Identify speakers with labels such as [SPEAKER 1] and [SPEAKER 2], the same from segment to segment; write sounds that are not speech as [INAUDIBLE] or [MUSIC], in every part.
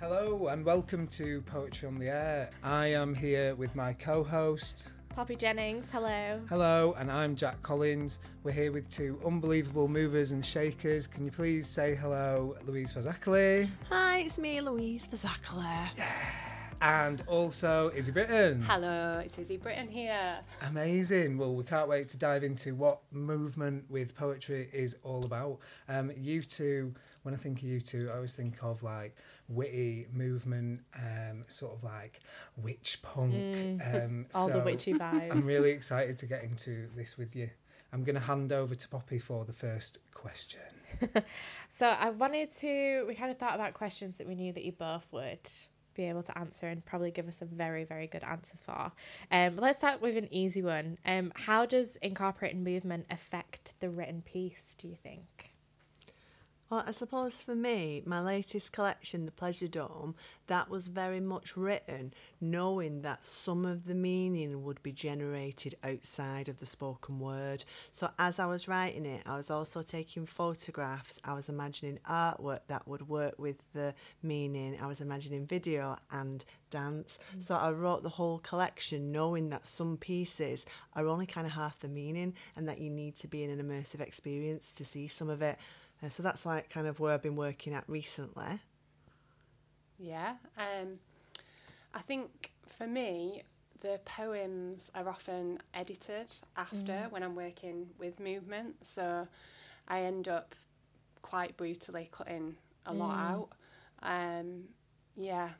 [SPEAKER 1] Hello and welcome to Poetry on the Air. I am here with my co host.
[SPEAKER 2] Poppy Jennings, hello.
[SPEAKER 1] Hello, and I'm Jack Collins. We're here with two unbelievable movers and shakers. Can you please say hello, Louise Fazackerley?
[SPEAKER 3] Hi, it's me, Louise Fazackerley.
[SPEAKER 1] And also Izzy Brittain.
[SPEAKER 4] Hello, it's Izzy Brittain here.
[SPEAKER 1] Amazing. Well, we can't wait to dive into what movement with poetry is all about. Um, you two, when I think of you two, I always think of like witty movement, um, sort of like witch punk. Um, [LAUGHS]
[SPEAKER 2] All the witchy vibes.
[SPEAKER 1] I'm really excited to get into this with you. I'm going to hand over to Poppy for the first question. [LAUGHS]
[SPEAKER 2] So I wanted to. We kind of thought about questions that we knew that you both would be able to answer and probably give us some very very good answers for. Um, let's start with an easy one. Um, how does incorporating movement affect the written piece? Do you think?
[SPEAKER 3] Well, I suppose for me, my latest collection, The Pleasure Dome, that was very much written knowing that some of the meaning would be generated outside of the spoken word. So as I was writing it, I was also taking photographs, I was imagining artwork that would work with the meaning, I was imagining video and dance. Mm. So I wrote the whole collection knowing that some pieces are only kind of half the meaning and that you need to be in an immersive experience to see some of it. Uh, so that's like kind of where I've been working at recently.
[SPEAKER 4] Yeah. Um, I think for me, the poems are often edited after when I'm working with movement. So I end up quite brutally cutting a lot out. Um, yeah.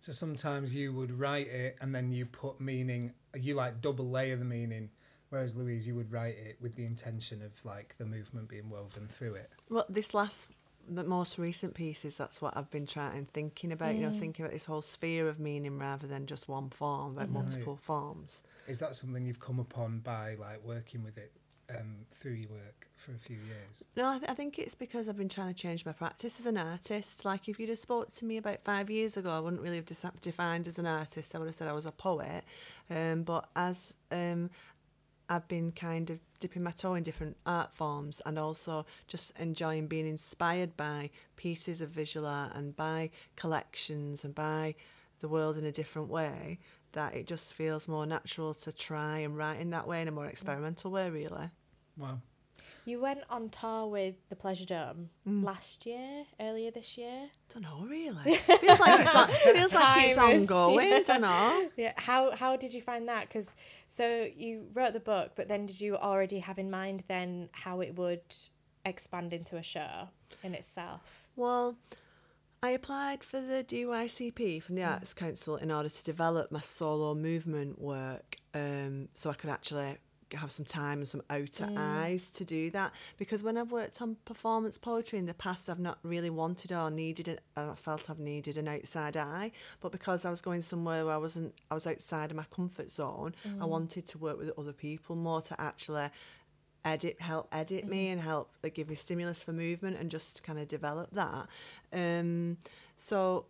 [SPEAKER 1] So sometimes you would write it and then you put meaning, you like double layer the meaning, whereas Louise, you would write it with the intention of like the movement being woven through it.
[SPEAKER 3] Well, this last, the most recent pieces, that's what I've been trying, thinking about, you know, thinking about this whole sphere of meaning rather than just one form, but multiple forms.
[SPEAKER 1] Is that something you've come upon by like working with it um, through your work for a few years?
[SPEAKER 3] No, I, th- I think it's because I've been trying to change my practice as an artist. Like, if you'd have spoke to me about five years ago, I wouldn't really have dis- defined as an artist. I would have said I was a poet. Um, but as um, I've been kind of dipping my toe in different art forms and also just enjoying being inspired by pieces of visual art and by collections and by the world in a different way, that it just feels more natural to try and write in that way in a more mm. experimental way, really.
[SPEAKER 1] Wow.
[SPEAKER 2] You went on tour with the Pleasure Dome last year, earlier this year.
[SPEAKER 3] Don't know, really. feels like it's, on, [LAUGHS] feels like it's ongoing, don't know.
[SPEAKER 2] Yeah. How how did you find that? Because so you wrote the book, but then did you already have in mind then how it would expand into a show in itself?
[SPEAKER 3] Well, I applied for the DYCP from the Arts Council in order to develop my solo movement work um, so I could actually have some time and some outer mm. eyes to do that. Because when I've worked on performance poetry in the past I've not really wanted or needed it and I felt I've needed an outside eye. But because I was going somewhere where I wasn't I was outside of my comfort zone I mm. wanted to work with other people more to actually edit help edit me mm. and help like, give me stimulus for movement and just kind of develop that. Um so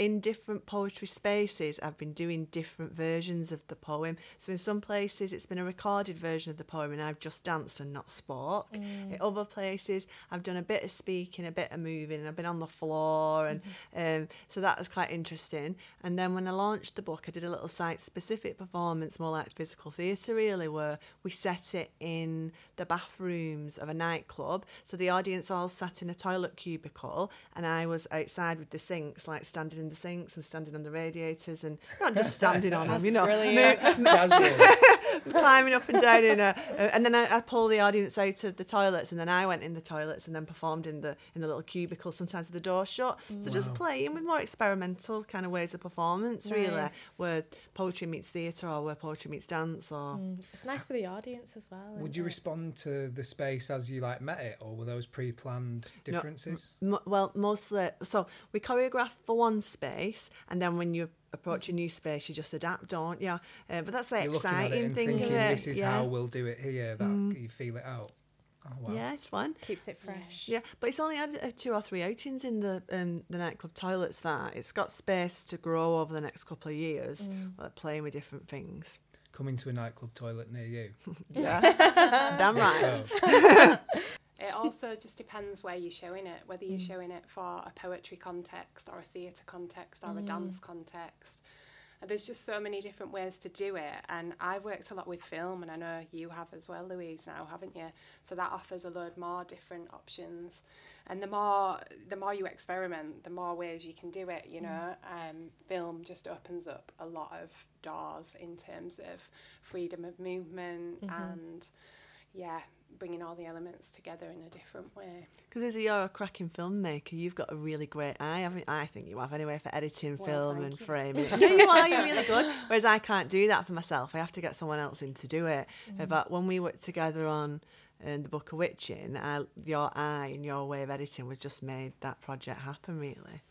[SPEAKER 3] in different poetry spaces i've been doing different versions of the poem. So in some places it's been a recorded version of the poem and i've just danced and not spoke. In other places i've done a bit of speaking a bit of moving and i've been on the floor and um, so that was quite interesting. And then when i launched the book i did a little site specific performance more like physical theatre really where we set it in the bathrooms of a nightclub. So the audience all sat in a toilet cubicle and i was outside with the sinks like standing in the sinks and standing on the radiators and not just [LAUGHS] standing on them you know [LAUGHS] [LAUGHS] climbing up and down in a, uh, and then I, I pull the audience out of the toilets, and then I went in the toilets and then performed in the in the little cubicle, sometimes with the door shut. So just playing with more experimental kind of ways of performance, really, where poetry meets theatre or where poetry meets dance, or
[SPEAKER 2] It's nice for the audience as well.
[SPEAKER 1] Would you
[SPEAKER 2] it?
[SPEAKER 1] respond to the space as you like met it, or were those pre-planned differences?
[SPEAKER 3] M- well, mostly. So we choreographed for one space, and then when you approach a new space, you just adapt, don't you? Uh, but that's the
[SPEAKER 1] You're looking at it
[SPEAKER 3] exciting
[SPEAKER 1] and
[SPEAKER 3] thing
[SPEAKER 1] thinking,
[SPEAKER 3] of it.
[SPEAKER 1] "This is
[SPEAKER 3] yeah.
[SPEAKER 1] how we'll do it here." That you feel it out. Oh wow.
[SPEAKER 3] Yeah, it's fun.
[SPEAKER 2] keeps it fresh?
[SPEAKER 3] Yeah, but it's only had uh, two or three outings in the um, the nightclub toilets. That it's got space to grow over the next couple of years, like playing with different things.
[SPEAKER 1] Coming to a nightclub toilet near you. [LAUGHS]
[SPEAKER 3] Yeah, [LAUGHS] damn right. [LAUGHS]
[SPEAKER 4] It [LAUGHS] also just depends where you're showing it, whether you're
[SPEAKER 2] Mm.
[SPEAKER 4] showing it for a poetry context or a theatre context or a
[SPEAKER 2] Mm.
[SPEAKER 4] dance context. There's just so many different ways to do it. And I've worked a lot with film, and I know you have as well, Louise, now, haven't you? So that offers a load more different options. And the more the more you experiment, the more ways you can do it. You know, um, film just opens up a lot of doors in terms of freedom of movement
[SPEAKER 2] Mhm.
[SPEAKER 4] and yeah, bringing all the elements together in a different way.
[SPEAKER 3] Because as you're a cracking filmmaker, you've got a really great eye. haven't- I think you have anyway for editing
[SPEAKER 4] Well,
[SPEAKER 3] film and
[SPEAKER 4] you.
[SPEAKER 3] framing. [LAUGHS] yeah, you are. You're really good. Whereas I can't do that for myself. I have to get someone else in to do it. Uh, But when we worked together on uh, the Book of Witching, I, your eye and your way of editing was just made that project happen. Really.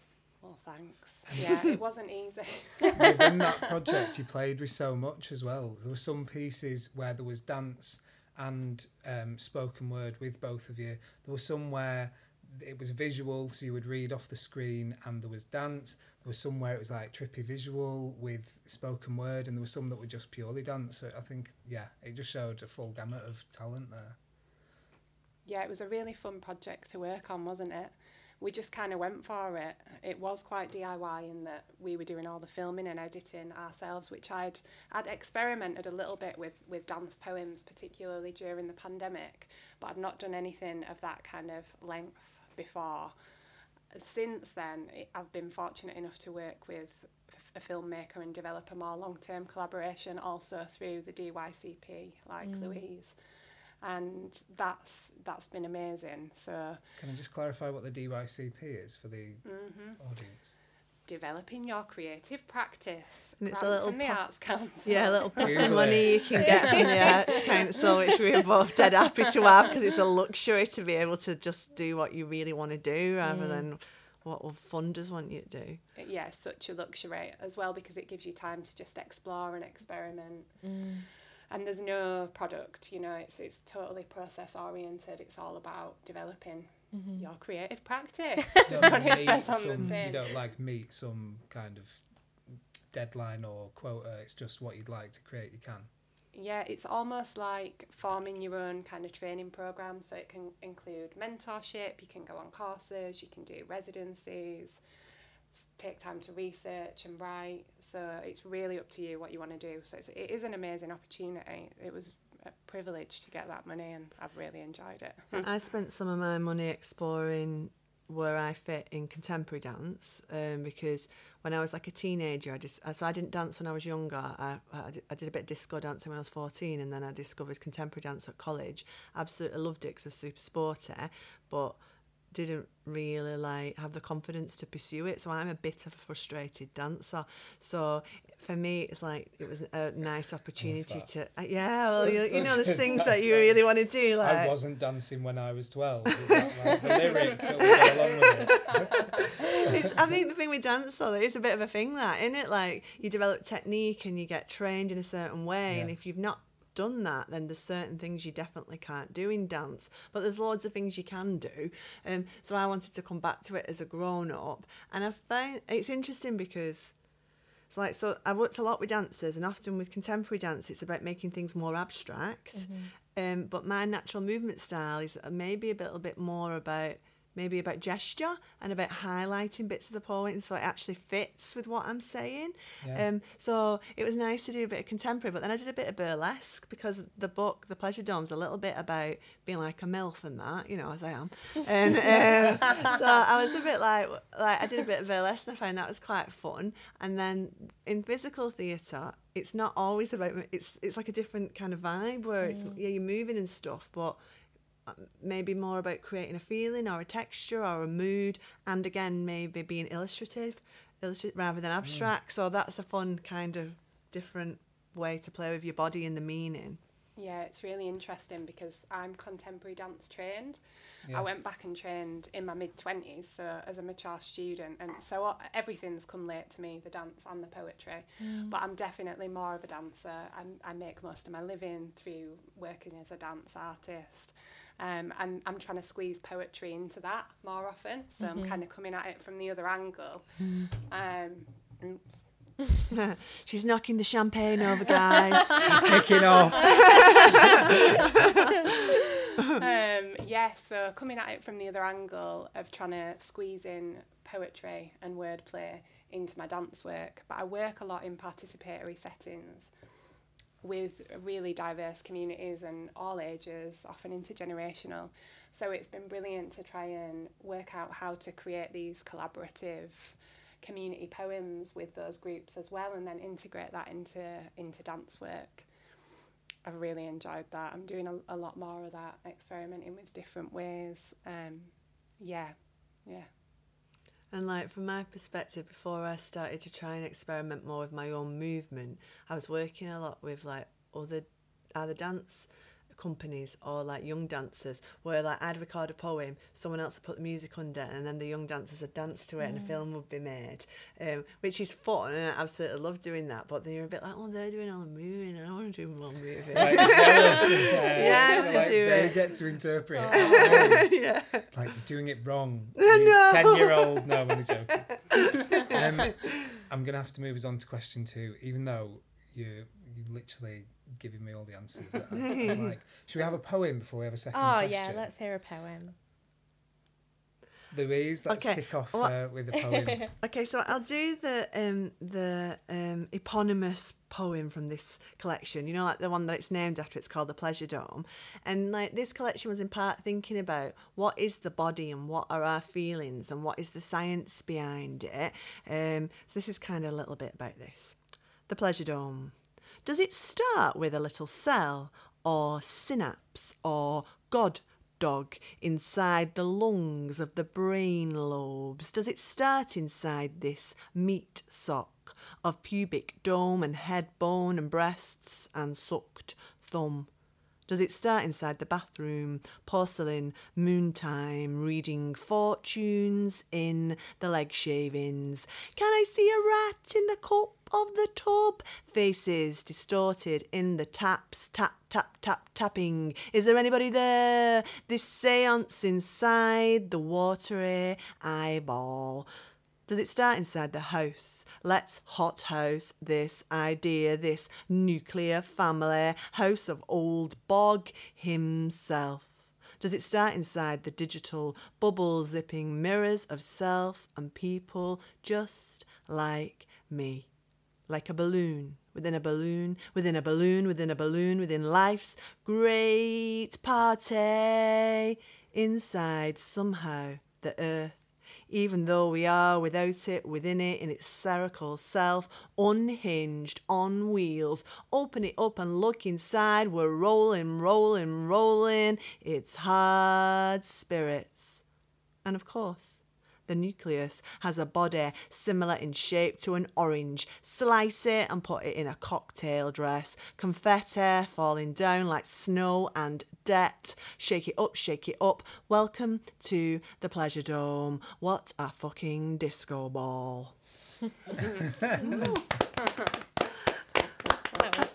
[SPEAKER 4] Well, thanks. Yeah, it [LAUGHS] wasn't easy.
[SPEAKER 1] Within that [LAUGHS] project, you played with so much as well. There were some pieces where there was dance and um, spoken word with both of you. There was some where it was visual, so you would read off the screen, and there was dance. There was some where it was like trippy visual with spoken word, and there was some that were just purely dance. So I think, yeah, it just showed a full gamut of talent there.
[SPEAKER 4] yeah, it was a really fun project to work on, wasn't it? We just kind of went for it. It was quite DIY in that we were doing all the filming and editing ourselves, which I'd I'd experimented a little bit with with dance poems, particularly during the pandemic, but I'd not done anything of that kind of length before. Since then, it, I've been fortunate enough to work with a filmmaker and develop a more long-term collaboration, also through the DYCP, like
[SPEAKER 2] Mm.
[SPEAKER 4] Louise, and that's that's been amazing. So
[SPEAKER 1] Can I just clarify what the DYCP is for the
[SPEAKER 4] mhm,
[SPEAKER 1] audience?
[SPEAKER 4] developing your creative practice
[SPEAKER 3] And it's a little
[SPEAKER 4] from the
[SPEAKER 3] po-
[SPEAKER 4] Arts Council.
[SPEAKER 3] Yeah, a little [LAUGHS] pot of money you can get from the [LAUGHS] Arts Council, which we're both dead happy to have because it's a luxury to be able to just do what you really want to do rather
[SPEAKER 2] Mm.
[SPEAKER 3] than what funders want you to do.
[SPEAKER 4] yeah, such a luxury as well because it gives you time to just explore and experiment.
[SPEAKER 2] Mm.
[SPEAKER 4] And there's no product, you know, it's it's totally process oriented. It's all about developing
[SPEAKER 2] Mhm.
[SPEAKER 4] your creative practice.
[SPEAKER 1] You [LAUGHS]
[SPEAKER 4] Just what
[SPEAKER 1] don't
[SPEAKER 4] it
[SPEAKER 1] meet
[SPEAKER 4] says on
[SPEAKER 1] some-
[SPEAKER 4] the
[SPEAKER 1] You don't like meet some kind of deadline or quota. It's just what you'd like to create. You can.
[SPEAKER 4] Yeah, it's almost like forming your own kind of training program. So it can include mentorship, you can go on courses, you can do residencies, s- take time to research and write. So it's really up to you what you want to do. So it's, it is an amazing opportunity. It was a privilege to get that money and I've really enjoyed it. [LAUGHS]
[SPEAKER 3] I spent some of my money exploring where I fit in contemporary dance um, because when I was like a teenager, I just so I didn't dance when I was younger. I, I, I did a bit of disco dancing when I was 14 and then I discovered contemporary dance at college. Absolutely loved it because I was super sporty, but didn't really like have the confidence to pursue it. So I'm a bit of a frustrated dancer. So for me, it's like it was a nice opportunity to uh, yeah. Well, you, you know, [LAUGHS] there's things that you really want to do. Like
[SPEAKER 1] I wasn't dancing when I was twelve. Is that like [LAUGHS] the lyric that go along with it? [LAUGHS]
[SPEAKER 3] it's, I think the thing with dance though, it's a bit of a thing that, isn't it? Like you develop technique and you get trained in a certain way, and if you've not done that, then there's certain things you definitely can't do in dance. But there's loads of things you can do. Um, so I wanted to come back to it as a grown up, and I find it's interesting because. It's like so I've worked a lot with dancers and often with contemporary dance it's about making things more abstract. Um, but my natural movement style is maybe a little bit more about maybe about gesture and about highlighting bits of the poem so it actually fits with what I'm saying.
[SPEAKER 1] Yeah.
[SPEAKER 3] Um, so it was nice to do a bit of contemporary, but then I did a bit of burlesque because the book, The Pleasure Dome's a little bit about being like a MILF and that, you know, as I am. And [LAUGHS] um, so I was a bit like, like I did a bit of burlesque and I found that was quite fun. And then in physical theatre, it's not always about, it's, it's like a different kind of vibe where it's, yeah, you're moving and stuff, but maybe more about creating a feeling or a texture or a mood and again maybe being illustrative illustrat- rather than mm. abstract so that's a fun kind of different way to play with your body and the meaning
[SPEAKER 4] Yeah, it's really interesting because I'm contemporary dance trained.
[SPEAKER 1] Yeah.
[SPEAKER 4] I went back and trained in my mid 20s, so as a mature student, and so everything's come late to me the dance and the poetry. Mm. But I'm definitely more of a dancer. I'm, I make most of my living through working as a dance artist. Um, and I'm trying to squeeze poetry into that more often, so I'm kind of coming at it from the other angle. Um, and [LAUGHS]
[SPEAKER 3] she's knocking the champagne over guys. [LAUGHS]
[SPEAKER 1] It's kicking off.
[SPEAKER 4] um, yeah, yeah, so coming at it from the other angle of trying to squeeze in poetry and wordplay into my dance work, but I work a lot in participatory settings with really diverse communities and all ages, often intergenerational. So it's been brilliant to try and work out how to create these collaborative community poems with those groups as well and then integrate that into into dance work. I've really enjoyed that. I'm doing a, a lot more of that, experimenting with different ways. Um, yeah, yeah.
[SPEAKER 3] And like from my perspective, before I started to try and experiment more with my own movement, I was working a lot with like other either dance companies or like young dancers where like I'd record a poem, someone else would put the music under, and then the young dancers would dance to it, mm. and a film would be made, um, which is fun, and I absolutely love doing that. But they're a bit like, oh, they're doing all the moving, and I want to do more moving.
[SPEAKER 1] Like jealous of, [LAUGHS]
[SPEAKER 3] yeah, I'm gonna
[SPEAKER 1] like
[SPEAKER 3] do
[SPEAKER 1] they
[SPEAKER 3] it.
[SPEAKER 1] get to interpret.
[SPEAKER 3] Oh. [LAUGHS] yeah.
[SPEAKER 1] Like doing it wrong. [LAUGHS]
[SPEAKER 3] No.
[SPEAKER 1] Ten year old. No, I'm only joking. Um, I'm gonna have to move us on to question two, even though you you literally giving me all the answers that [LAUGHS] I, I like. Should we have a poem before we have a second
[SPEAKER 2] Oh
[SPEAKER 1] question?
[SPEAKER 2] yeah, let's hear a poem.
[SPEAKER 1] Louise, let's
[SPEAKER 3] Okay,
[SPEAKER 1] kick off
[SPEAKER 3] what-
[SPEAKER 1] uh, with a poem. [LAUGHS]
[SPEAKER 3] Okay, so I'll do the um the um eponymous poem from this collection. You know, like the one that it's named after. It's called the Pleasure Dome, and like this collection was in part thinking about what is the body and what are our feelings and what is the science behind it. Um, so this is kind of a little bit about this. The Pleasure Dome. Does it start with a little cell or synapse or god dog inside the lungs of the brain lobes? Does it start inside this meat sock of pubic dome and head bone and breasts and sucked thumb? Does it start inside the bathroom, porcelain, moon time, reading fortunes in the leg shavings? Can I see a rat in the cup of the tub? Faces distorted in the taps, tap, tap, tap, tapping. Is there anybody there? This seance inside the watery eyeball. Does it start inside the house? Let's hothouse this idea, this nuclear family, house of old Bog himself. Does it start inside the digital bubble zipping mirrors of self and people just like me? Like a balloon within a balloon, within a balloon, within a balloon, within life's great party. Inside somehow the earth even though we are without it, within it, in its spherical self, unhinged, on wheels. Open it up and look inside. We're rolling, rolling, rolling. It's hard spirits. And of course, the nucleus has a body similar in shape to an orange. Slice it and put it in a cocktail dress. Confetti falling down like snow and debt. Shake it up, shake it up. Welcome to the Pleasure Dome. What a fucking disco ball. [LAUGHS] [LAUGHS]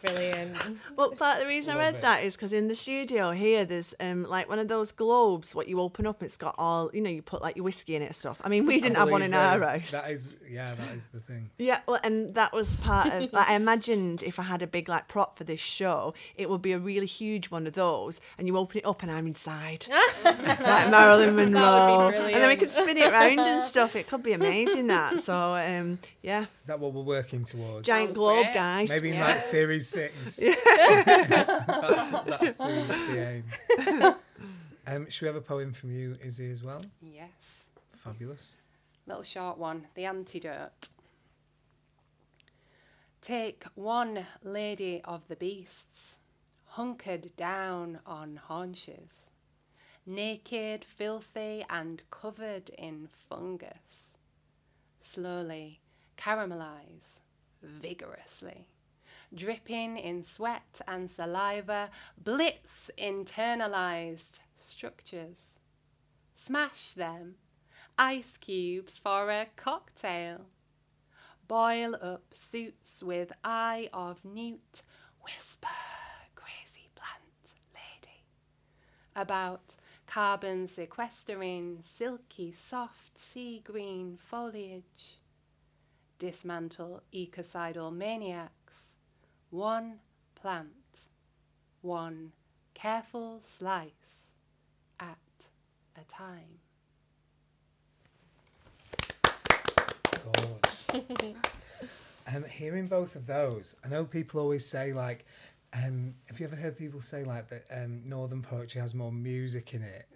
[SPEAKER 2] That was brilliant.
[SPEAKER 3] Well, part of the reason I read
[SPEAKER 1] it.
[SPEAKER 3] that is because in the studio here, there's um like one of those globes. What you open up, it's got all you know. You put like your whiskey in it and stuff. I mean, we didn't have one in our
[SPEAKER 1] there's-
[SPEAKER 3] house.
[SPEAKER 1] That is, yeah, that is the thing.
[SPEAKER 3] Yeah, well, and that was part of. Like, I imagined if I had a big like prop for this show, it would be a really huge one of those, and you open it up and I'm inside, [LAUGHS] like Marilyn Monroe, and then we could spin it around and stuff. It could be amazing that. So, um, yeah,
[SPEAKER 1] Is that what we're working towards?
[SPEAKER 3] giant
[SPEAKER 4] Sounds
[SPEAKER 3] globe,
[SPEAKER 4] great.
[SPEAKER 3] guys.
[SPEAKER 1] Maybe in
[SPEAKER 4] Yeah.
[SPEAKER 1] like series six. [LAUGHS] [LAUGHS] that's that's the, the aim. [LAUGHS] Um, should we have a poem from you, Izzy, as well?
[SPEAKER 4] Yes.
[SPEAKER 1] Fabulous.
[SPEAKER 4] Little short one. The antidote. Take one lady of the beasts, hunkered down on haunches, naked, filthy, and covered in fungus. Slowly caramelize, vigorously, dripping in sweat and saliva, blitz internalized structures. Smash them, ice cubes for a cocktail. Boil up suits with eye of newt, whisper, crazy plant lady. About carbon sequestering, silky, soft sea green foliage. Dismantle ecocidal maniacs. One plant, one careful slice at a time. [LAUGHS]
[SPEAKER 1] Um, hearing both of those, I know people always say like, um, have you ever heard people say like that um, Northern poetry has more music in it?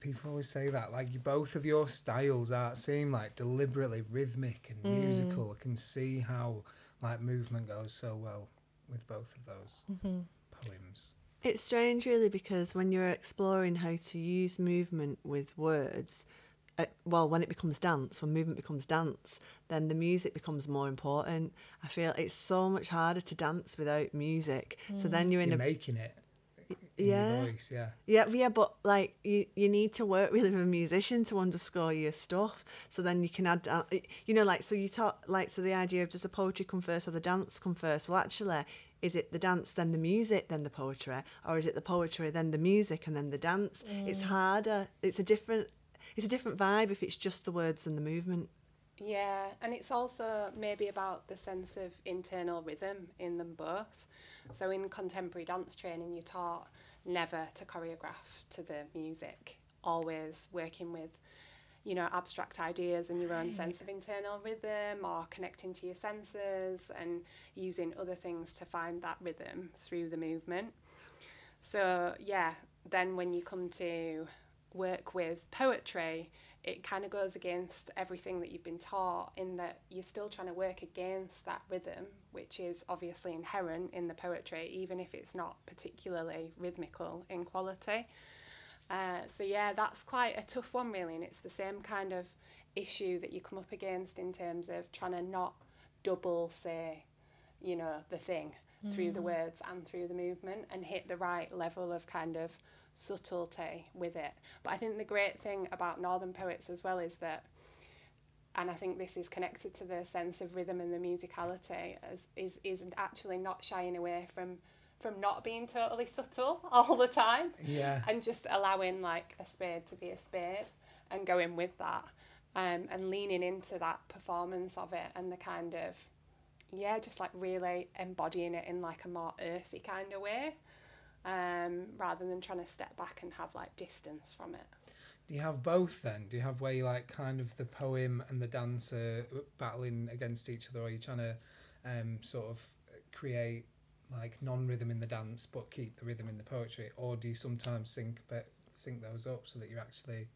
[SPEAKER 1] People always say that. Like you, both of your styles are seem like deliberately rhythmic and
[SPEAKER 2] Mm.
[SPEAKER 1] musical. I can see how like movement goes so well with both of those
[SPEAKER 2] Mm-hmm.
[SPEAKER 1] poems.
[SPEAKER 3] It's strange, really, because when you're exploring how to use movement with words, uh, well, when it becomes dance, when movement becomes dance, then the music becomes more important. I feel it's so much harder to dance without music. So then you're
[SPEAKER 1] So
[SPEAKER 3] in
[SPEAKER 1] you're
[SPEAKER 3] a
[SPEAKER 1] making it in
[SPEAKER 3] yeah.
[SPEAKER 1] voice, yeah.
[SPEAKER 3] Yeah, yeah, but like you, you need to work with a musician to underscore your stuff. So then you can add, uh, you know, like so you talk like so the idea of does the poetry come first or the dance come first? Well, actually, is it the dance then the music then the poetry, or is it the poetry then the music and then the dance? It's harder. It's a different. It's a different vibe if it's just the words and the movement.
[SPEAKER 4] Yeah, and it's also maybe about the sense of internal rhythm in them both. So in contemporary dance training, you're taught never to choreograph to the music, always working with, you know, abstract ideas and your own sense of internal rhythm or connecting to your senses and using other things to find that rhythm through the movement. So, yeah, then when you come to work with poetry, it kind of goes against everything that you've been taught in that you're still trying to work against that rhythm, which is obviously inherent in the poetry, even if it's not particularly rhythmical in quality. Uh, so, yeah, that's quite a tough one, really, and it's the same kind of issue that you come up against in terms of trying to not double say, you know, the thing through the words and through the movement and hit the right level of kind of subtlety with it. But I think the great thing about Northern poets as well is that, and I think this is connected to the sense of rhythm and the musicality, as, is is actually not shying away from from not being totally subtle [LAUGHS] all the time
[SPEAKER 1] Yeah.
[SPEAKER 4] and just allowing like a spade to be a spade and going with that um, and leaning into that performance of it and the kind of yeah just like really embodying it in like a more earthy kind of way um, rather than trying to step back and have like distance from it
[SPEAKER 1] Do you have both then? Do you have where you like kind of the poem and the dancer battling against each other, or are you trying to um, sort of create like non-rhythm in the dance but keep the rhythm in the poetry, or do you sometimes sync sync those up so that you're actually,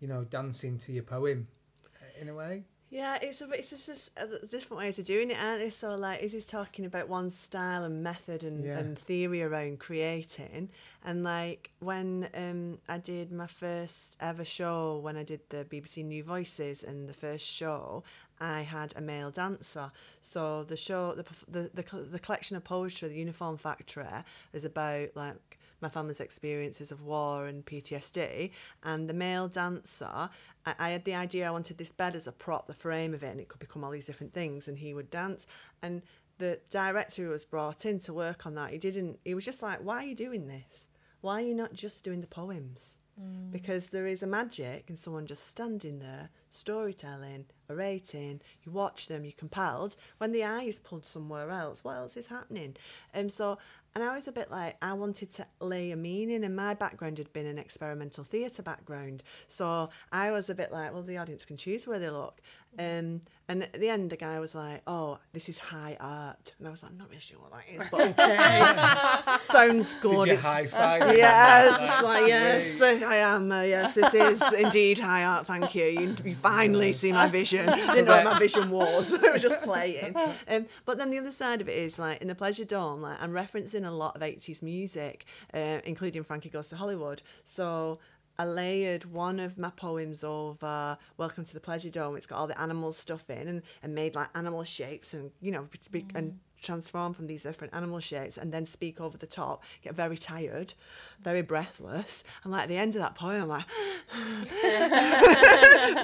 [SPEAKER 1] you know, dancing to your poem uh, in a way?
[SPEAKER 3] Yeah, it's a, it's just, just uh, different ways of doing it, aren't they? So like, Izzy's talking about one style and method and,
[SPEAKER 1] Yeah.
[SPEAKER 3] and theory around creating, and like when um I did my first ever show when I did the BBC New Voices and the first show. I had a male dancer, so the show, the the the, the collection of poetry, the Uniform Factory, is about like my family's experiences of war and PTSD. And the male dancer, I, I had the idea I wanted this bed as a prop, the frame of it, and it could become all these different things. And he would dance. And the director who was brought in to work on that, he didn't, he was just like, why are you doing this? Why are you not just doing the poems? Mm. Because there is a magic in someone just standing there, storytelling, orating. You watch them, you're compelled. When the eye is pulled somewhere else, what else is happening? And so, and I was a bit like, I wanted to lay a meaning, and my background had been an experimental theatre background. So I was a bit like, well, the audience can choose where they look. Um, and at the end, the guy was like, oh, this is high art. And I was like, I'm not really sure what that is, but okay. [LAUGHS] Sounds good.
[SPEAKER 1] Did you high five?
[SPEAKER 3] Yes, it's like yes, I am. Uh, yes, this is indeed high art. Thank you. You, you finally see my vision. [LAUGHS] I didn't know what my vision was. [LAUGHS] it was just playing. Um, but then the other side of it is like in the Pleasure Dome, like I'm referencing a lot of 80s music, uh, including Frankie Goes to Hollywood. So. I layered one of my poems over Welcome to the Pleasure Dome. It's got all the animal stuff in and, and made like animal shapes and, you know, be, and mm. transform from these different animal shapes and then speak over the top, get very tired, very breathless. And like at the end of that poem, I'm like,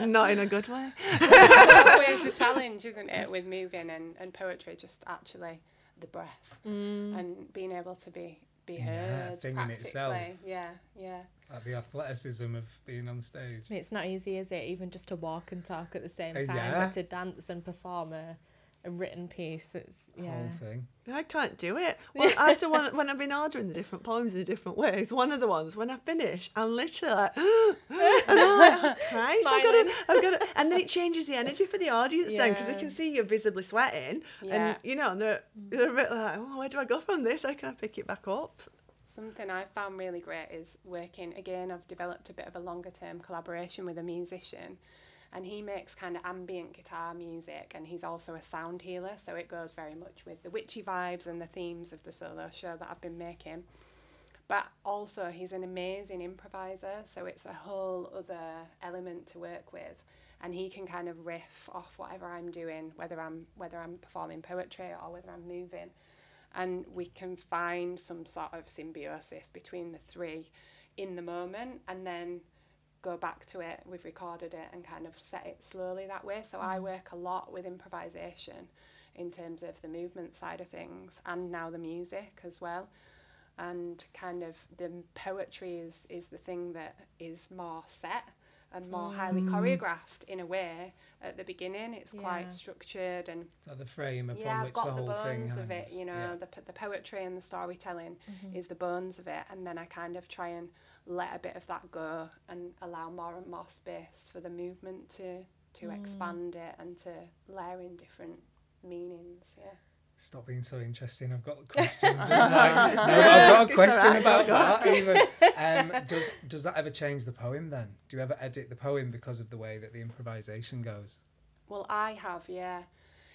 [SPEAKER 3] [GASPS] not in a good way.
[SPEAKER 4] always a challenge, isn't it, with moving and, and poetry, just actually the breath mm. and being able to be be
[SPEAKER 1] Yeah, thing in itself.
[SPEAKER 4] Yeah, yeah.
[SPEAKER 1] Like the athleticism of being on stage.
[SPEAKER 2] It's not easy, is it? Even just to walk and talk at the same
[SPEAKER 1] Uh,
[SPEAKER 2] time,
[SPEAKER 1] yeah.
[SPEAKER 2] but to dance and perform are a written piece. It's yeah.
[SPEAKER 1] whole thing.
[SPEAKER 3] I can't do it. [LAUGHS] Well, after one, when I've been ordering the different poems in different ways, one of the ones when I finish, I'm literally like, [GASPS] and I'm like, oh, [LAUGHS] Christ, I've got to, I've got to, and then it changes the energy for the audience then because they can see you're visibly sweating,
[SPEAKER 4] Yeah.
[SPEAKER 3] and you know, and they're, they're a bit like, oh, where do I go from this? How can I pick it back up?
[SPEAKER 4] Something I found really great is working again. I've developed a bit of a longer term collaboration with a musician, and he makes kind of ambient guitar music, and he's also a sound healer, so it goes very much with the witchy vibes and the themes of the solo show that I've been making. But also, he's an amazing improviser, so it's a whole other element to work with, and he can kind of riff off whatever I'm doing, whether I'm whether I'm performing poetry or whether I'm moving and we can find some sort of symbiosis between the three in the moment and then go back to it we've recorded it and kind of set it slowly that way so i work a lot with improvisation in terms of the movement side of things and now the music as well and kind of the poetry is is the thing that is more set and more highly choreographed in a way at the beginning it's
[SPEAKER 2] Yeah.
[SPEAKER 4] quite structured and
[SPEAKER 1] So the frame upon
[SPEAKER 4] yeah, I've
[SPEAKER 1] which
[SPEAKER 4] got
[SPEAKER 1] the
[SPEAKER 4] the,
[SPEAKER 1] whole thing
[SPEAKER 4] bones of it. You know,
[SPEAKER 1] Yeah.
[SPEAKER 4] the the poetry and the storytelling
[SPEAKER 2] Mm-hmm.
[SPEAKER 4] is the bones of it, and then I kind of try and let a bit of that go and allow more and more space for the movement to to
[SPEAKER 2] Mm.
[SPEAKER 4] expand it and to layer in different meanings. Yeah.
[SPEAKER 1] Stop being so interesting. I've got [LAUGHS] questions. I'm like, [LAUGHS] no, I've got a
[SPEAKER 3] It's
[SPEAKER 1] question
[SPEAKER 3] alright,
[SPEAKER 1] about
[SPEAKER 3] go
[SPEAKER 1] that. [LAUGHS] Even um, does does that ever change the poem? Then do you ever edit the poem because of the way that the improvisation goes?
[SPEAKER 4] Well, I have, yeah.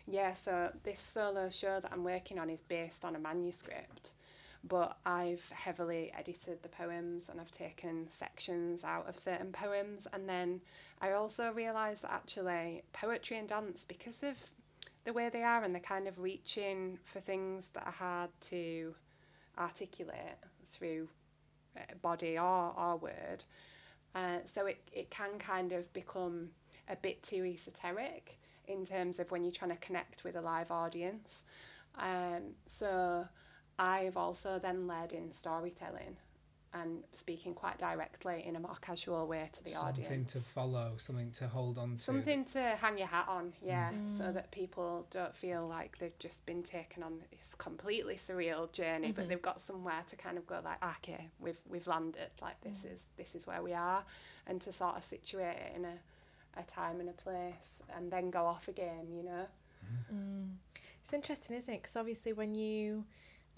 [SPEAKER 4] Yeah, so this solo show that I'm working on is based on a manuscript, but I've heavily edited the poems and I've taken sections out of certain poems. And then I also realised that actually poetry and dance, because of the way they are and they're kind of reaching for things that are hard to articulate through uh, body or, or word, uh, so it, it can kind of become a bit too esoteric in terms of when you're trying to connect with a live audience. Um, so I've also then led in storytelling and speaking quite directly in a more casual way to the
[SPEAKER 1] something
[SPEAKER 4] audience.
[SPEAKER 1] Something to follow, something to hold on to.
[SPEAKER 4] Something to hang your hat on, yeah,
[SPEAKER 2] Mm.
[SPEAKER 4] so that people don't feel like they've just been taken on this completely surreal journey, but they've got somewhere to kind of go like, "Ah, okay, we've we've landed. Like this is this is where we are, and to sort of situate it in a, a time and a place, and then go off again, you know.
[SPEAKER 2] Mm. It's interesting, isn't it? Because obviously, when you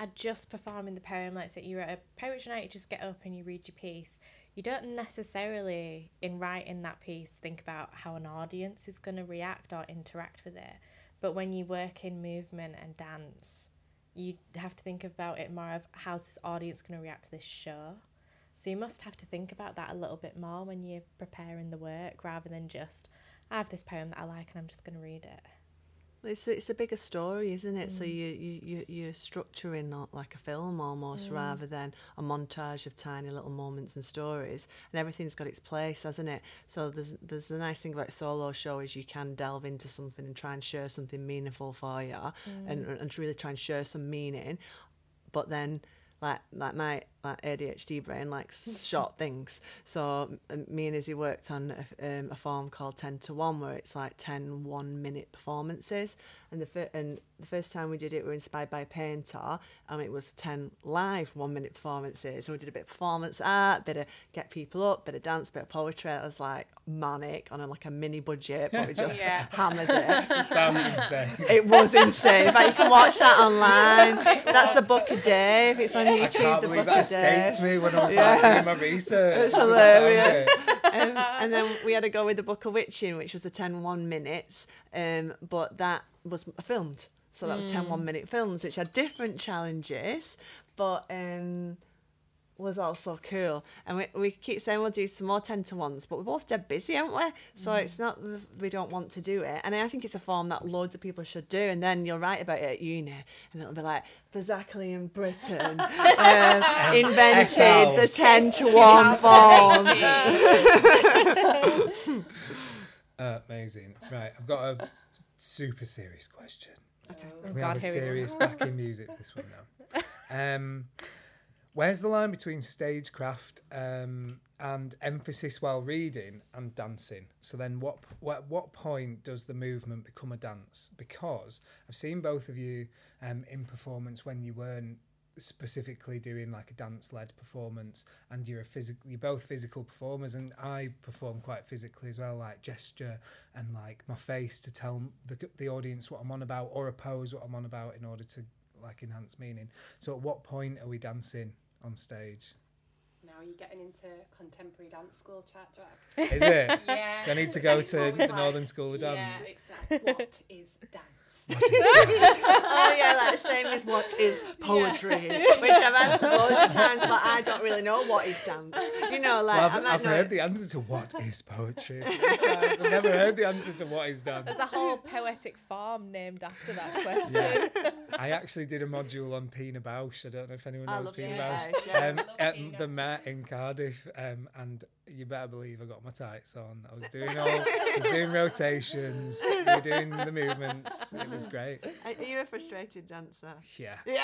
[SPEAKER 2] are just performing the poem, like say you're at a poetry night, you just get up and you read your piece. You don't necessarily, in writing that piece, think about how an audience is going to react or interact with it. But when you work in movement and dance, you have to think about it more of how's this audience going to react to this show. So you must have to think about that a little bit more when you're preparing the work rather than just, I have this poem that I like and I'm just going to read it.
[SPEAKER 3] It's it's a bigger story, isn't it? So
[SPEAKER 2] Mm.
[SPEAKER 3] you you you you're structuring like a film almost,
[SPEAKER 2] Mm.
[SPEAKER 3] rather than a montage of tiny little moments and stories, and everything's got its place, hasn't it? So there's there's the nice thing about a solo show is you can delve into something and try and share something meaningful for you, and and to really try and share some meaning, but then. Like, like my like ADHD brain likes [LAUGHS] short things. So me and Izzy worked on a, um, a form called 10 to 1 where it's like 10 one minute performances. And the, fir- and the first time we did it, we were inspired by a painter and it was 10 live one minute performances. And we did a bit of performance art, bit of get people up, bit of dance, bit of poetry. It was like manic on a, like a mini budget, but we [LAUGHS] just
[SPEAKER 4] Yeah.
[SPEAKER 3] hammered [LAUGHS] it.
[SPEAKER 1] Sounds insane.
[SPEAKER 3] It was insane. In fact, you can watch that online. That's the Book of Dave. It's on YouTube. the Book
[SPEAKER 1] that
[SPEAKER 3] of
[SPEAKER 1] escaped me when I was
[SPEAKER 3] Yeah.
[SPEAKER 1] like doing my research.
[SPEAKER 3] It's hilarious. um, and then we had to go with the Book of Witching, which was the 10 one minutes, um, but that was filmed. So that was 10 one minute films, which had different challenges, but um, was also cool. And we, we keep saying we'll do some more 10 to ones, but we're both dead busy, aren't we? So it's not we don't want to do it. And I think it's a form that loads of people should do. And then you'll write about it at uni, and it'll be like, Fazackerley in Brittain [LAUGHS] um, invented the 10 to 1 form. [LAUGHS]
[SPEAKER 1] Uh, amazing. Right, I've got a super serious question.
[SPEAKER 2] Oh
[SPEAKER 1] Can we
[SPEAKER 2] God,
[SPEAKER 1] have a
[SPEAKER 2] here we go.
[SPEAKER 1] serious backing music for this one now? [LAUGHS] Um, Where's the line between stagecraft um, and emphasis while reading and dancing? So then, what what what point does the movement become a dance? Because I've seen both of you um, in performance when you weren't specifically doing like a dance led performance and you're a physical you're both physical performers and I perform quite physically as well like gesture and like my face to tell the the audience what I'm on about or a pose what I'm on about in order to like enhanced meaning so at what point are we dancing on stage
[SPEAKER 4] Now you're getting into contemporary dance school chat, Jack.
[SPEAKER 1] is it [LAUGHS]
[SPEAKER 4] Yeah.
[SPEAKER 1] I need to go to the
[SPEAKER 4] like-
[SPEAKER 1] Northern School of Dance
[SPEAKER 4] it's like, what is dance? [LAUGHS]
[SPEAKER 3] oh yeah, like the same as what is poetry, [LAUGHS] which I've answered loads of times, but I don't really know what is dance. You know, like
[SPEAKER 1] well,
[SPEAKER 3] I
[SPEAKER 1] I've, I've
[SPEAKER 3] know.
[SPEAKER 1] heard the answer to what is poetry. [LAUGHS] I've never heard the answer to what is dance.
[SPEAKER 2] There's a whole poetic farm named after that question.
[SPEAKER 1] Yeah. I actually did a module on Pina Bausch. I don't know if anyone
[SPEAKER 3] I
[SPEAKER 1] knows Pina
[SPEAKER 3] Pina
[SPEAKER 1] Bausch.
[SPEAKER 3] Bausch, yeah.
[SPEAKER 1] Um, at
[SPEAKER 4] Pina.
[SPEAKER 1] the Met in Cardiff, um, and you better believe I got my tights on. I was doing all, I was doing [LAUGHS] rotations, we were doing the movements. It was great.
[SPEAKER 3] Are you a frustrated dancer?
[SPEAKER 1] Yeah,
[SPEAKER 3] Yeah.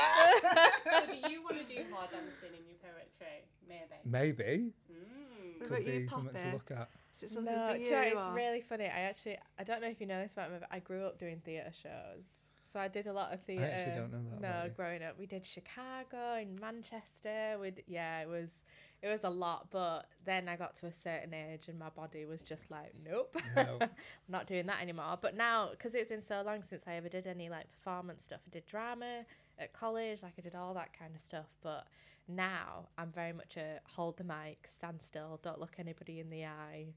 [SPEAKER 4] so do you want to do more dancing in your poetry? Maybe.
[SPEAKER 1] maybe
[SPEAKER 4] Mm.
[SPEAKER 1] Could
[SPEAKER 3] about you,
[SPEAKER 1] be something to look at.
[SPEAKER 3] Is it
[SPEAKER 2] No,
[SPEAKER 3] you?
[SPEAKER 2] you know, it's
[SPEAKER 3] or-
[SPEAKER 2] really funny. I actually, I don't know if you know this about me, but I grew up doing theatre shows. So I did a lot of theatre.
[SPEAKER 1] I actually don't know that
[SPEAKER 2] No,
[SPEAKER 1] about
[SPEAKER 2] growing up, we did Chicago and Manchester. We yeah, it was, it was a lot. But then I got to a certain age, and my body was just like, nope,
[SPEAKER 1] No. [LAUGHS]
[SPEAKER 2] I'm not doing that anymore. But now, because it's been so long since I ever did any like performance stuff, I did drama at college, like I did all that kind of stuff. But now I'm very much a hold the mic, stand still, don't look anybody in the eye.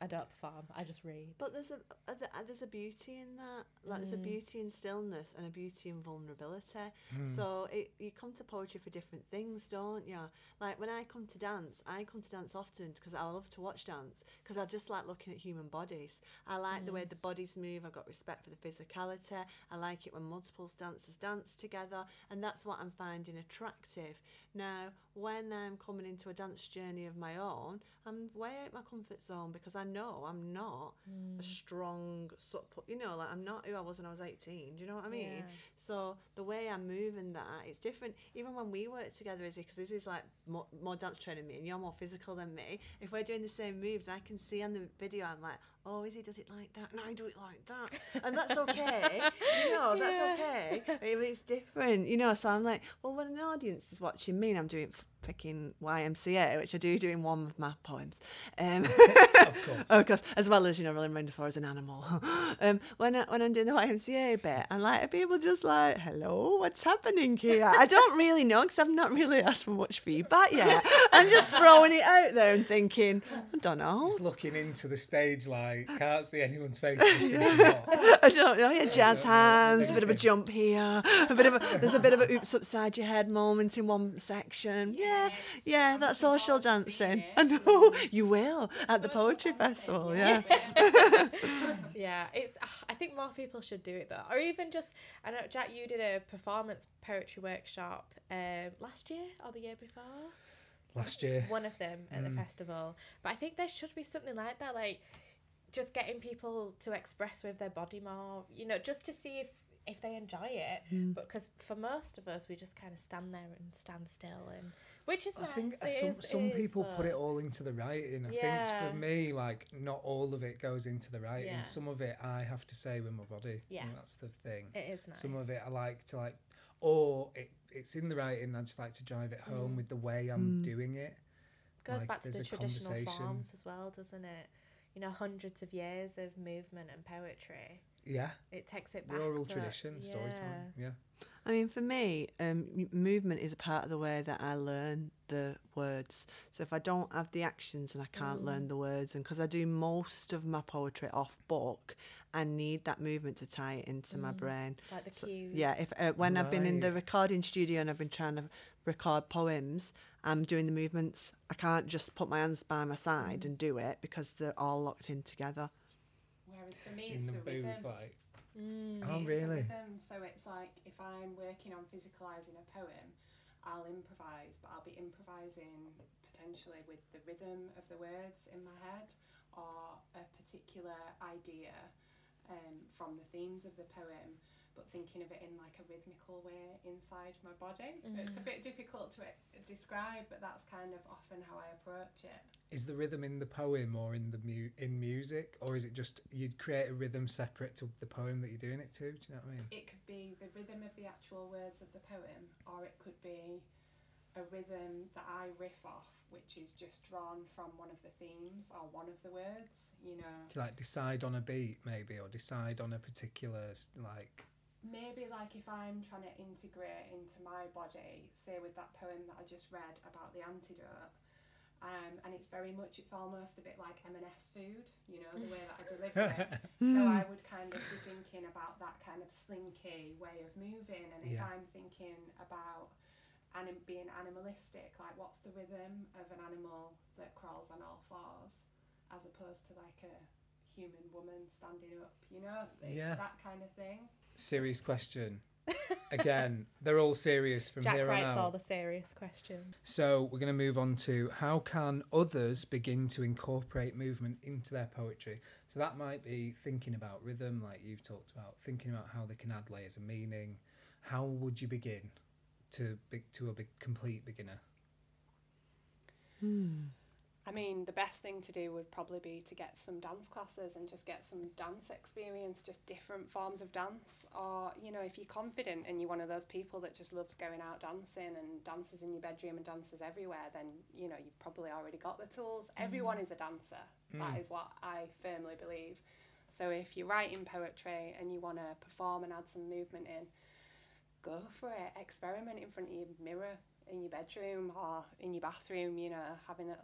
[SPEAKER 2] I don't perform. I just read.
[SPEAKER 3] But there's a th- there's a beauty in that. Like
[SPEAKER 2] Mm.
[SPEAKER 3] there's a beauty in stillness and a beauty in vulnerability.
[SPEAKER 1] Hmm.
[SPEAKER 3] So it, you come to poetry for different things, don't you? Like when I come to dance, I come to dance often because I love to watch dance because I just like looking at human bodies. I like the way
[SPEAKER 2] Mm.
[SPEAKER 3] the bodies move. I've got respect for the physicality. I like it when multiple dancers dance together, and that's what I'm finding attractive. Now, when I'm coming into a dance journey of my own, I'm way out my comfort zone because I know I'm not
[SPEAKER 2] Mm.
[SPEAKER 3] a strong, supple, you know, like I'm not who I was when I was 18. Do you know what I mean?
[SPEAKER 2] Yeah.
[SPEAKER 3] So the way I move in that, it's different. Even when we work together, Izzy, because this is like more, more dance training me and you're more physical than me. If we're doing the same moves, I can see on the video, I'm like, oh, Izzy does it like that, and I do it like that, and that's okay. [LAUGHS] you know, that's okay. But it's different, you know. So I'm like, well, when an audience is watching me and I'm doing freaking YMCA, which I do doing one of my poems, um, [LAUGHS]
[SPEAKER 1] Of course. [LAUGHS]
[SPEAKER 3] of course, as well as you know, rolling around the floor as an animal. um, when I, when I'm doing the YMCA bit, I like people just like, "Hello, what's happening here?" I don't really know because I've not really asked for much feedback yet. I'm just throwing it out there and thinking, I don't know,
[SPEAKER 1] Just looking into the stage like can't see anyone's face. Just [LAUGHS] thinking.
[SPEAKER 3] I don't know. Yeah, jazz hands, a bit of a jump here, a bit of a there's a bit of a oops upside your head moment in one section. Yeah, yeah,
[SPEAKER 4] I'm
[SPEAKER 3] that's
[SPEAKER 4] looking
[SPEAKER 3] social
[SPEAKER 4] forward to seeing
[SPEAKER 3] dancing. I know you will at the poetry festival.
[SPEAKER 4] yeah.
[SPEAKER 3] yeah. [LAUGHS]
[SPEAKER 2] Yeah, it's. ah, I think more people should do it though, or even just. I know Jack, you did a performance poetry workshop um, last year or the year before.
[SPEAKER 1] Last year.
[SPEAKER 2] One of them at
[SPEAKER 1] Mm.
[SPEAKER 2] the festival, but I think there should be something like that, like just getting people to express with their body more. You know, just to see if if they enjoy it.
[SPEAKER 1] Mm.
[SPEAKER 2] But because for most of us, we just kind of stand there and stand still, and which is
[SPEAKER 1] I
[SPEAKER 2] nice.
[SPEAKER 1] think
[SPEAKER 2] it
[SPEAKER 1] some
[SPEAKER 2] is-
[SPEAKER 1] some
[SPEAKER 2] it is,
[SPEAKER 1] people put
[SPEAKER 2] but-
[SPEAKER 1] it all into the writing. I
[SPEAKER 2] Yeah.
[SPEAKER 1] think for me, like not all of it goes into the writing.
[SPEAKER 2] Yeah.
[SPEAKER 1] Some of it I have to say with my body.
[SPEAKER 2] Yeah.
[SPEAKER 1] and that's the thing.
[SPEAKER 2] It is nice.
[SPEAKER 1] Some of it I like to like, or it, it's in the writing. I just like to drive it home
[SPEAKER 2] Mm.
[SPEAKER 1] with the way I'm doing it.
[SPEAKER 2] goes
[SPEAKER 1] like,
[SPEAKER 2] back to the traditional
[SPEAKER 1] conversation.
[SPEAKER 2] forms as well, doesn't it? You know, hundreds of years of movement and poetry.
[SPEAKER 1] Yeah,
[SPEAKER 2] It takes it back.
[SPEAKER 1] the oral
[SPEAKER 2] to-
[SPEAKER 1] tradition, storytelling. Yeah.
[SPEAKER 3] I mean, for me, um, movement is a part of the way that I learn the words. So if I don't have the actions, and I can't learn the words, and because I do most of my poetry off book, I need that movement to tie it into my brain.
[SPEAKER 2] Like the
[SPEAKER 3] So-
[SPEAKER 2] cues.
[SPEAKER 3] yeah, if uh, when I've been in the recording studio and I've been trying to record poems, I'm doing the movements. I can't just put my hands by my side and do it because they're all locked in together.
[SPEAKER 4] Whereas for me,
[SPEAKER 1] In
[SPEAKER 4] it's
[SPEAKER 1] the,
[SPEAKER 4] the,
[SPEAKER 1] booth,
[SPEAKER 4] rhythm.
[SPEAKER 1] like.
[SPEAKER 2] Mm.
[SPEAKER 1] Oh,
[SPEAKER 4] It's the
[SPEAKER 1] really?
[SPEAKER 4] rhythm. So it's like if I'm working on physicalising a poem, I'll improvise, but I'll be improvising potentially with the rhythm of the words in my head or a particular idea um, from the themes of the poem. But thinking of it in like a rhythmical way inside my body. It's a mm. bit difficult to e- describe, but that's kind of often how I approach it.
[SPEAKER 1] Is the rhythm in the poem or in the mu- in music, or is it just you'd create a rhythm separate to the poem that you're doing it to? Do you know what I mean?
[SPEAKER 4] It could be the rhythm of the actual words of the poem, or it could be a rhythm that I riff off, which is just drawn from one of the themes or one of the words, you know.
[SPEAKER 1] To like decide on a beat, maybe, or decide on a particular like.
[SPEAKER 4] Maybe like if I'm trying to integrate into my body, say with that poem that I just read about the antidote, um, and it's very much, it's almost a bit like M&S food, you know, the way that I deliver it. [LAUGHS] so I would kind of be thinking about that kind of slinky way of moving, and if
[SPEAKER 1] Yeah.
[SPEAKER 4] I'm thinking about anim- being animalistic, like what's the rhythm of an animal that crawls on all fours, as opposed to like a human woman standing up, you know, it's
[SPEAKER 1] Yeah.
[SPEAKER 4] that kind of thing.
[SPEAKER 1] Serious question. Again, [LAUGHS] they're all serious from
[SPEAKER 2] Jack
[SPEAKER 1] here on out.
[SPEAKER 2] writes all the serious questions.
[SPEAKER 1] So we're going to move on to how can others begin to incorporate movement into their poetry. So that might be thinking about rhythm, like you've talked about, thinking about how they can add layers of meaning. How would you begin to be, to a big, complete beginner? Hmm.
[SPEAKER 4] I mean, the best thing to do would probably be to get some dance classes and just get some dance experience, just different forms of dance. Or, you know, if you're confident and you're one of those people that just loves going out dancing and dances in your bedroom and dances everywhere, then, you know, you've probably already got the tools. Mm. Everyone is a dancer. Mm. That is what I firmly believe. So if you're writing poetry and you want to perform and add some movement in, go for it. Experiment in front of your mirror in your bedroom or in your bathroom, you know, having a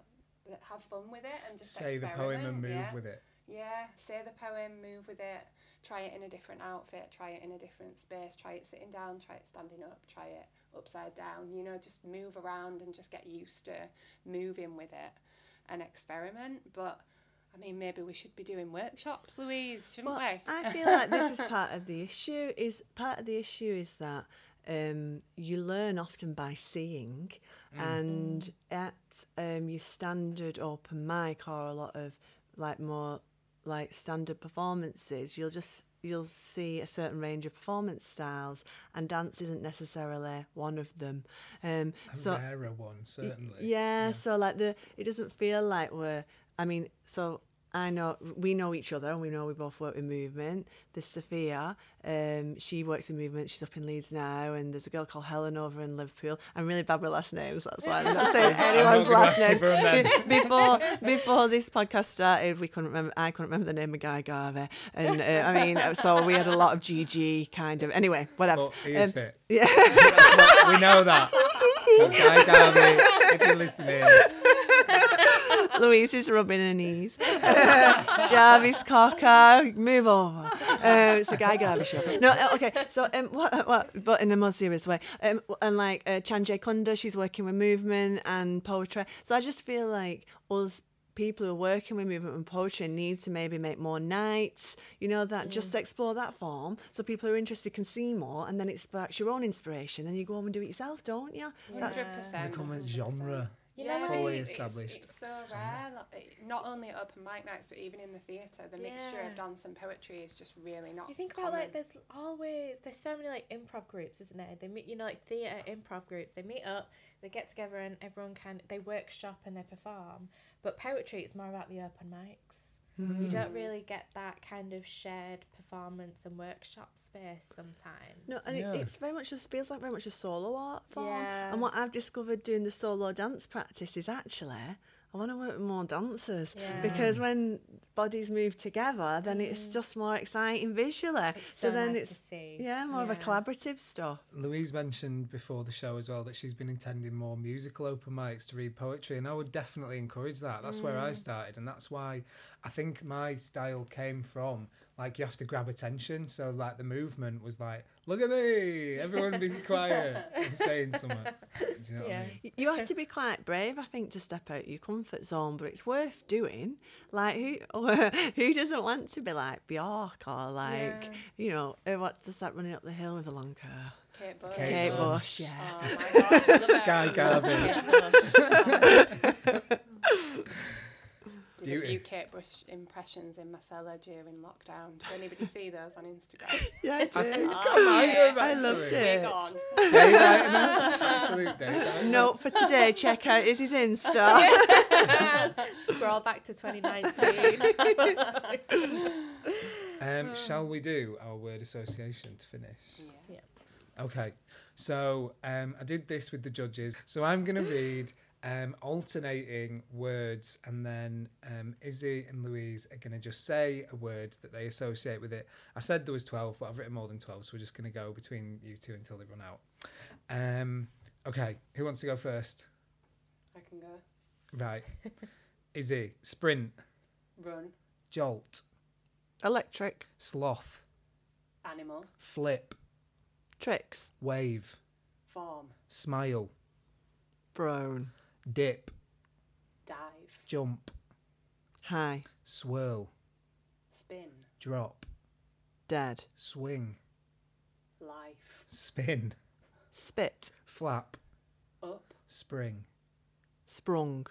[SPEAKER 4] have fun with it and just
[SPEAKER 1] Say the poem and move
[SPEAKER 4] yeah.
[SPEAKER 1] with it.
[SPEAKER 4] Yeah, say the poem, move with it, try it in a different outfit, try it in a different space, try it sitting down, try it standing up, try it upside down, you know, just move around and just get used to moving with it and experiment. But I mean, maybe we should be doing workshops, Louise, shouldn't
[SPEAKER 3] Well,
[SPEAKER 4] we?
[SPEAKER 3] I feel like this is [LAUGHS] part of the issue. Is part of the issue is that um, you learn often by seeing, and at um, your standard open mic or a lot of like more like standard performances, you'll just you'll see a certain range of performance styles, and dance isn't necessarily one of them. Um,
[SPEAKER 1] A
[SPEAKER 3] so
[SPEAKER 1] rarer one, certainly.
[SPEAKER 3] yeah, so like the it doesn't feel like we're I mean, so I know we know each other and we know we both work with movement. There's Sophia, um, she works in movement, she's up in Leeds now, and there's a girl called Helen over in Liverpool. I'm really bad with last names, that's why I'm not saying [LAUGHS] anyone's last name.
[SPEAKER 1] for 'em then.
[SPEAKER 3] before before this podcast started, we couldn't remember I couldn't remember the name of Guy Garvey. And uh, I mean so we had a lot of GG kind of anyway, whatever.
[SPEAKER 1] But he is
[SPEAKER 3] Um,
[SPEAKER 1] fit.
[SPEAKER 3] yeah. [LAUGHS]
[SPEAKER 1] we know that. So Guy Garvey, if you're listening,
[SPEAKER 3] Louise is rubbing her knees. [LAUGHS] Jarvis Cocker, move over. Um, it's a Guy Garvey show. No, uh, okay. So, um, what, what, but in a more serious way. Um, and like uh, Chanjay Kunda, she's working with movement and poetry. So I just feel like us people who are working with movement and poetry need to maybe make more nights, you know, that just explore that form so people who are interested can see more and then it sparks your own inspiration. Then you go home and do it yourself, don't you? That's,
[SPEAKER 4] 100%.
[SPEAKER 1] become a
[SPEAKER 4] 100%.
[SPEAKER 1] genre.
[SPEAKER 2] You know,
[SPEAKER 4] Yeah,
[SPEAKER 1] fully
[SPEAKER 4] it's-
[SPEAKER 1] established
[SPEAKER 4] It's, so rare, like, not only at open mic nights, but even in the theatre. The mixture of dance and poetry is just really not.
[SPEAKER 2] You think about like there's always there's so many like improv groups, isn't there? They meet you know like theatre improv groups. They meet up, they get together, and everyone can they workshop and they perform. But poetry, it's more about the open mics. You don't hmm. really get that kind of shared performance and workshop space sometimes.
[SPEAKER 3] No, and
[SPEAKER 1] Yeah.
[SPEAKER 3] it, it's very much just feels like very much a solo art form.
[SPEAKER 2] Yeah.
[SPEAKER 3] And what I've discovered doing the solo dance practice is actually I want to work with more dancers
[SPEAKER 2] Yeah.
[SPEAKER 3] because when bodies move together, then it's just more exciting visually.
[SPEAKER 2] Mm. It's so
[SPEAKER 3] then
[SPEAKER 2] nice
[SPEAKER 3] it's
[SPEAKER 2] to see.
[SPEAKER 3] yeah more of a collaborative stuff.
[SPEAKER 1] Louise mentioned before the show as well that she's been attending more musical open mics to read poetry, and I would definitely encourage that. That's where I started, and that's why I think my style came from. Like you have to grab attention, so like the movement was like, "Look at me, everyone be quiet." I'm saying something. Do you know what I mean?
[SPEAKER 3] You have to be quite brave, I think, to step out your comfort zone, but it's worth doing. Like who [LAUGHS] who doesn't want to be like Bjork or like
[SPEAKER 2] Yeah.
[SPEAKER 3] you know uh, what does that running up the hill with a long hair?
[SPEAKER 4] Kate Bush.
[SPEAKER 1] Kate
[SPEAKER 3] Kate
[SPEAKER 1] Bush.
[SPEAKER 3] Bush, yeah.
[SPEAKER 4] Oh my [LAUGHS] gosh, I love her.
[SPEAKER 1] Guy Garvey. [LAUGHS]
[SPEAKER 4] Did a few
[SPEAKER 1] Beauty.
[SPEAKER 4] Kate Bush impressions in my cellar during lockdown. Did anybody see those on Instagram? [LAUGHS]
[SPEAKER 3] Yeah, I [LAUGHS]
[SPEAKER 1] I
[SPEAKER 3] did.
[SPEAKER 1] think
[SPEAKER 4] Oh,
[SPEAKER 1] I might
[SPEAKER 4] yeah.
[SPEAKER 3] I loved it.
[SPEAKER 4] Big on.
[SPEAKER 1] Absolute daylight.
[SPEAKER 3] Note for today, check out Izzy's Insta. [LAUGHS]
[SPEAKER 2] Scroll back to 2019.
[SPEAKER 1] Um, shall we do our word association to finish?
[SPEAKER 4] Yeah.
[SPEAKER 1] Okay, so um, I did this with the judges. So I'm going to read um, alternating words, and then um, Izzy and Louise are going to just say a word that they associate with it. I said there was 12, but I've written more than 12, so we're just going to go between you two until they run out. Um, okay, who wants to go first?
[SPEAKER 4] I can go.
[SPEAKER 1] Right. [LAUGHS] Izzy, sprint,
[SPEAKER 4] Run.
[SPEAKER 1] jolt,
[SPEAKER 3] Electric.
[SPEAKER 1] sloth,
[SPEAKER 4] Animal.
[SPEAKER 1] flip,
[SPEAKER 3] Tricks.
[SPEAKER 1] wave,
[SPEAKER 4] Form.
[SPEAKER 1] smile,
[SPEAKER 3] Brown.
[SPEAKER 1] Dip,
[SPEAKER 4] Dive.
[SPEAKER 1] jump,
[SPEAKER 3] High.
[SPEAKER 1] swirl,
[SPEAKER 4] Spin.
[SPEAKER 1] drop,
[SPEAKER 3] Dead.
[SPEAKER 1] swing,
[SPEAKER 4] Life.
[SPEAKER 1] spin,
[SPEAKER 3] Spit.
[SPEAKER 1] flap,
[SPEAKER 4] Up.
[SPEAKER 1] spring.
[SPEAKER 3] Sprung.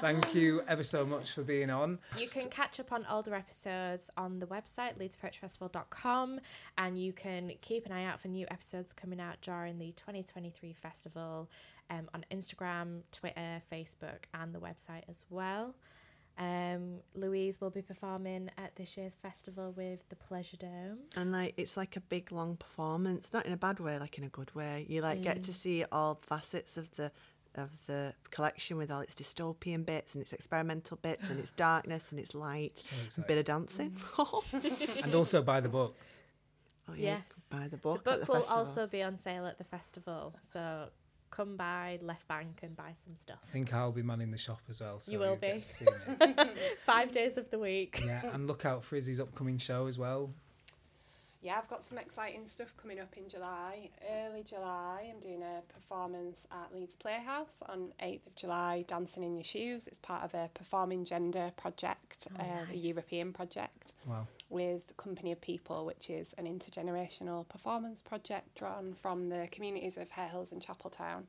[SPEAKER 1] Thank you ever so much for being on.
[SPEAKER 2] You can catch up on older episodes on the website leedspoetryfestival.com and you can keep an eye out for new episodes coming out during the 2023 festival um, on Instagram, Twitter, Facebook, and the website as well. Um, Louise will be performing at this year's festival with the Pleasure Dome.
[SPEAKER 3] And like it's like a big long performance, not in a bad way, like in a good way. You like get to see all facets of the of the collection with all its dystopian bits and its experimental bits and its darkness and its light.
[SPEAKER 1] So
[SPEAKER 3] A bit of dancing. Mm. [LAUGHS] oh
[SPEAKER 1] And also buy the book.
[SPEAKER 3] Oh, yeah,
[SPEAKER 2] Yes.
[SPEAKER 3] buy the book.
[SPEAKER 2] The
[SPEAKER 3] book.
[SPEAKER 2] book
[SPEAKER 3] at the
[SPEAKER 2] will
[SPEAKER 3] festival.
[SPEAKER 2] also be on sale at the festival, so come by Left Bank and buy some stuff.
[SPEAKER 1] I think I'll be manning the shop as well. So
[SPEAKER 2] You will
[SPEAKER 1] you'll
[SPEAKER 2] be.
[SPEAKER 1] to see me. [LAUGHS]
[SPEAKER 2] Five days of the week.
[SPEAKER 1] yeah, and look out for Izzy's upcoming show as well.
[SPEAKER 4] Yeah, I've got some exciting stuff coming up in July. Early July, I'm doing a performance at Leeds Playhouse on 8th of July, Dancing in Your Shoes. It's part of a Performing Gender project,
[SPEAKER 2] Oh,
[SPEAKER 4] uh, a. European project
[SPEAKER 1] Wow.
[SPEAKER 4] with Company of People, which is an intergenerational performance project drawn from the communities of Hare Hills and Chapeltown.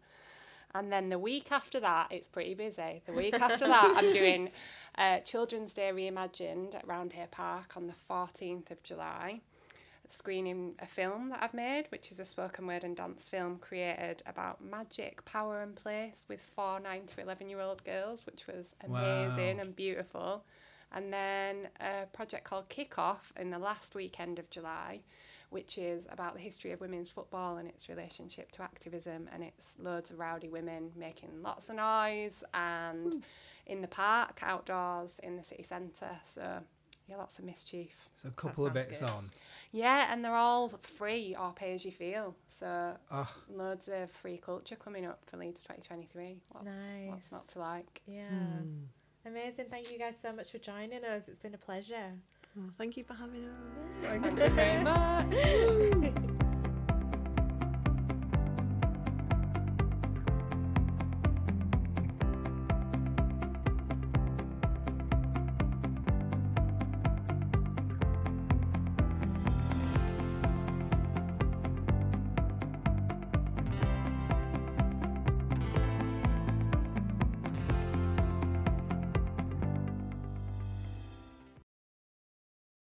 [SPEAKER 4] And then the week after that, it's pretty busy. The week after that, I'm [LAUGHS] doing uh, Children's Day Reimagined at Roundhay Park on the 14th of July, screening a film that I've made, which is a spoken word and dance film created about magic, power, and place with four 9 to 11 year old girls, which was amazing
[SPEAKER 1] Wow.
[SPEAKER 4] and beautiful. And then a project called Kick Off in the last weekend of July, which is about the history of women's football and its relationship to activism. And it's loads of rowdy women making lots of noise and hmm. in the park, outdoors, in the city centre. So, yeah, lots of mischief.
[SPEAKER 1] So a couple of bits
[SPEAKER 4] good.
[SPEAKER 1] on.
[SPEAKER 4] Yeah, and they're all free or pay as you feel. So,
[SPEAKER 1] Oh,
[SPEAKER 4] loads of free culture coming up for Leeds 2023. What's,
[SPEAKER 2] Nice.
[SPEAKER 4] what's not to like?
[SPEAKER 2] Yeah.
[SPEAKER 3] Mm.
[SPEAKER 2] Amazing. Thank you guys so much for joining us. It's been a pleasure.
[SPEAKER 3] Oh, thank you for having us.
[SPEAKER 1] thank
[SPEAKER 4] Thanks very [LAUGHS] much. [LAUGHS]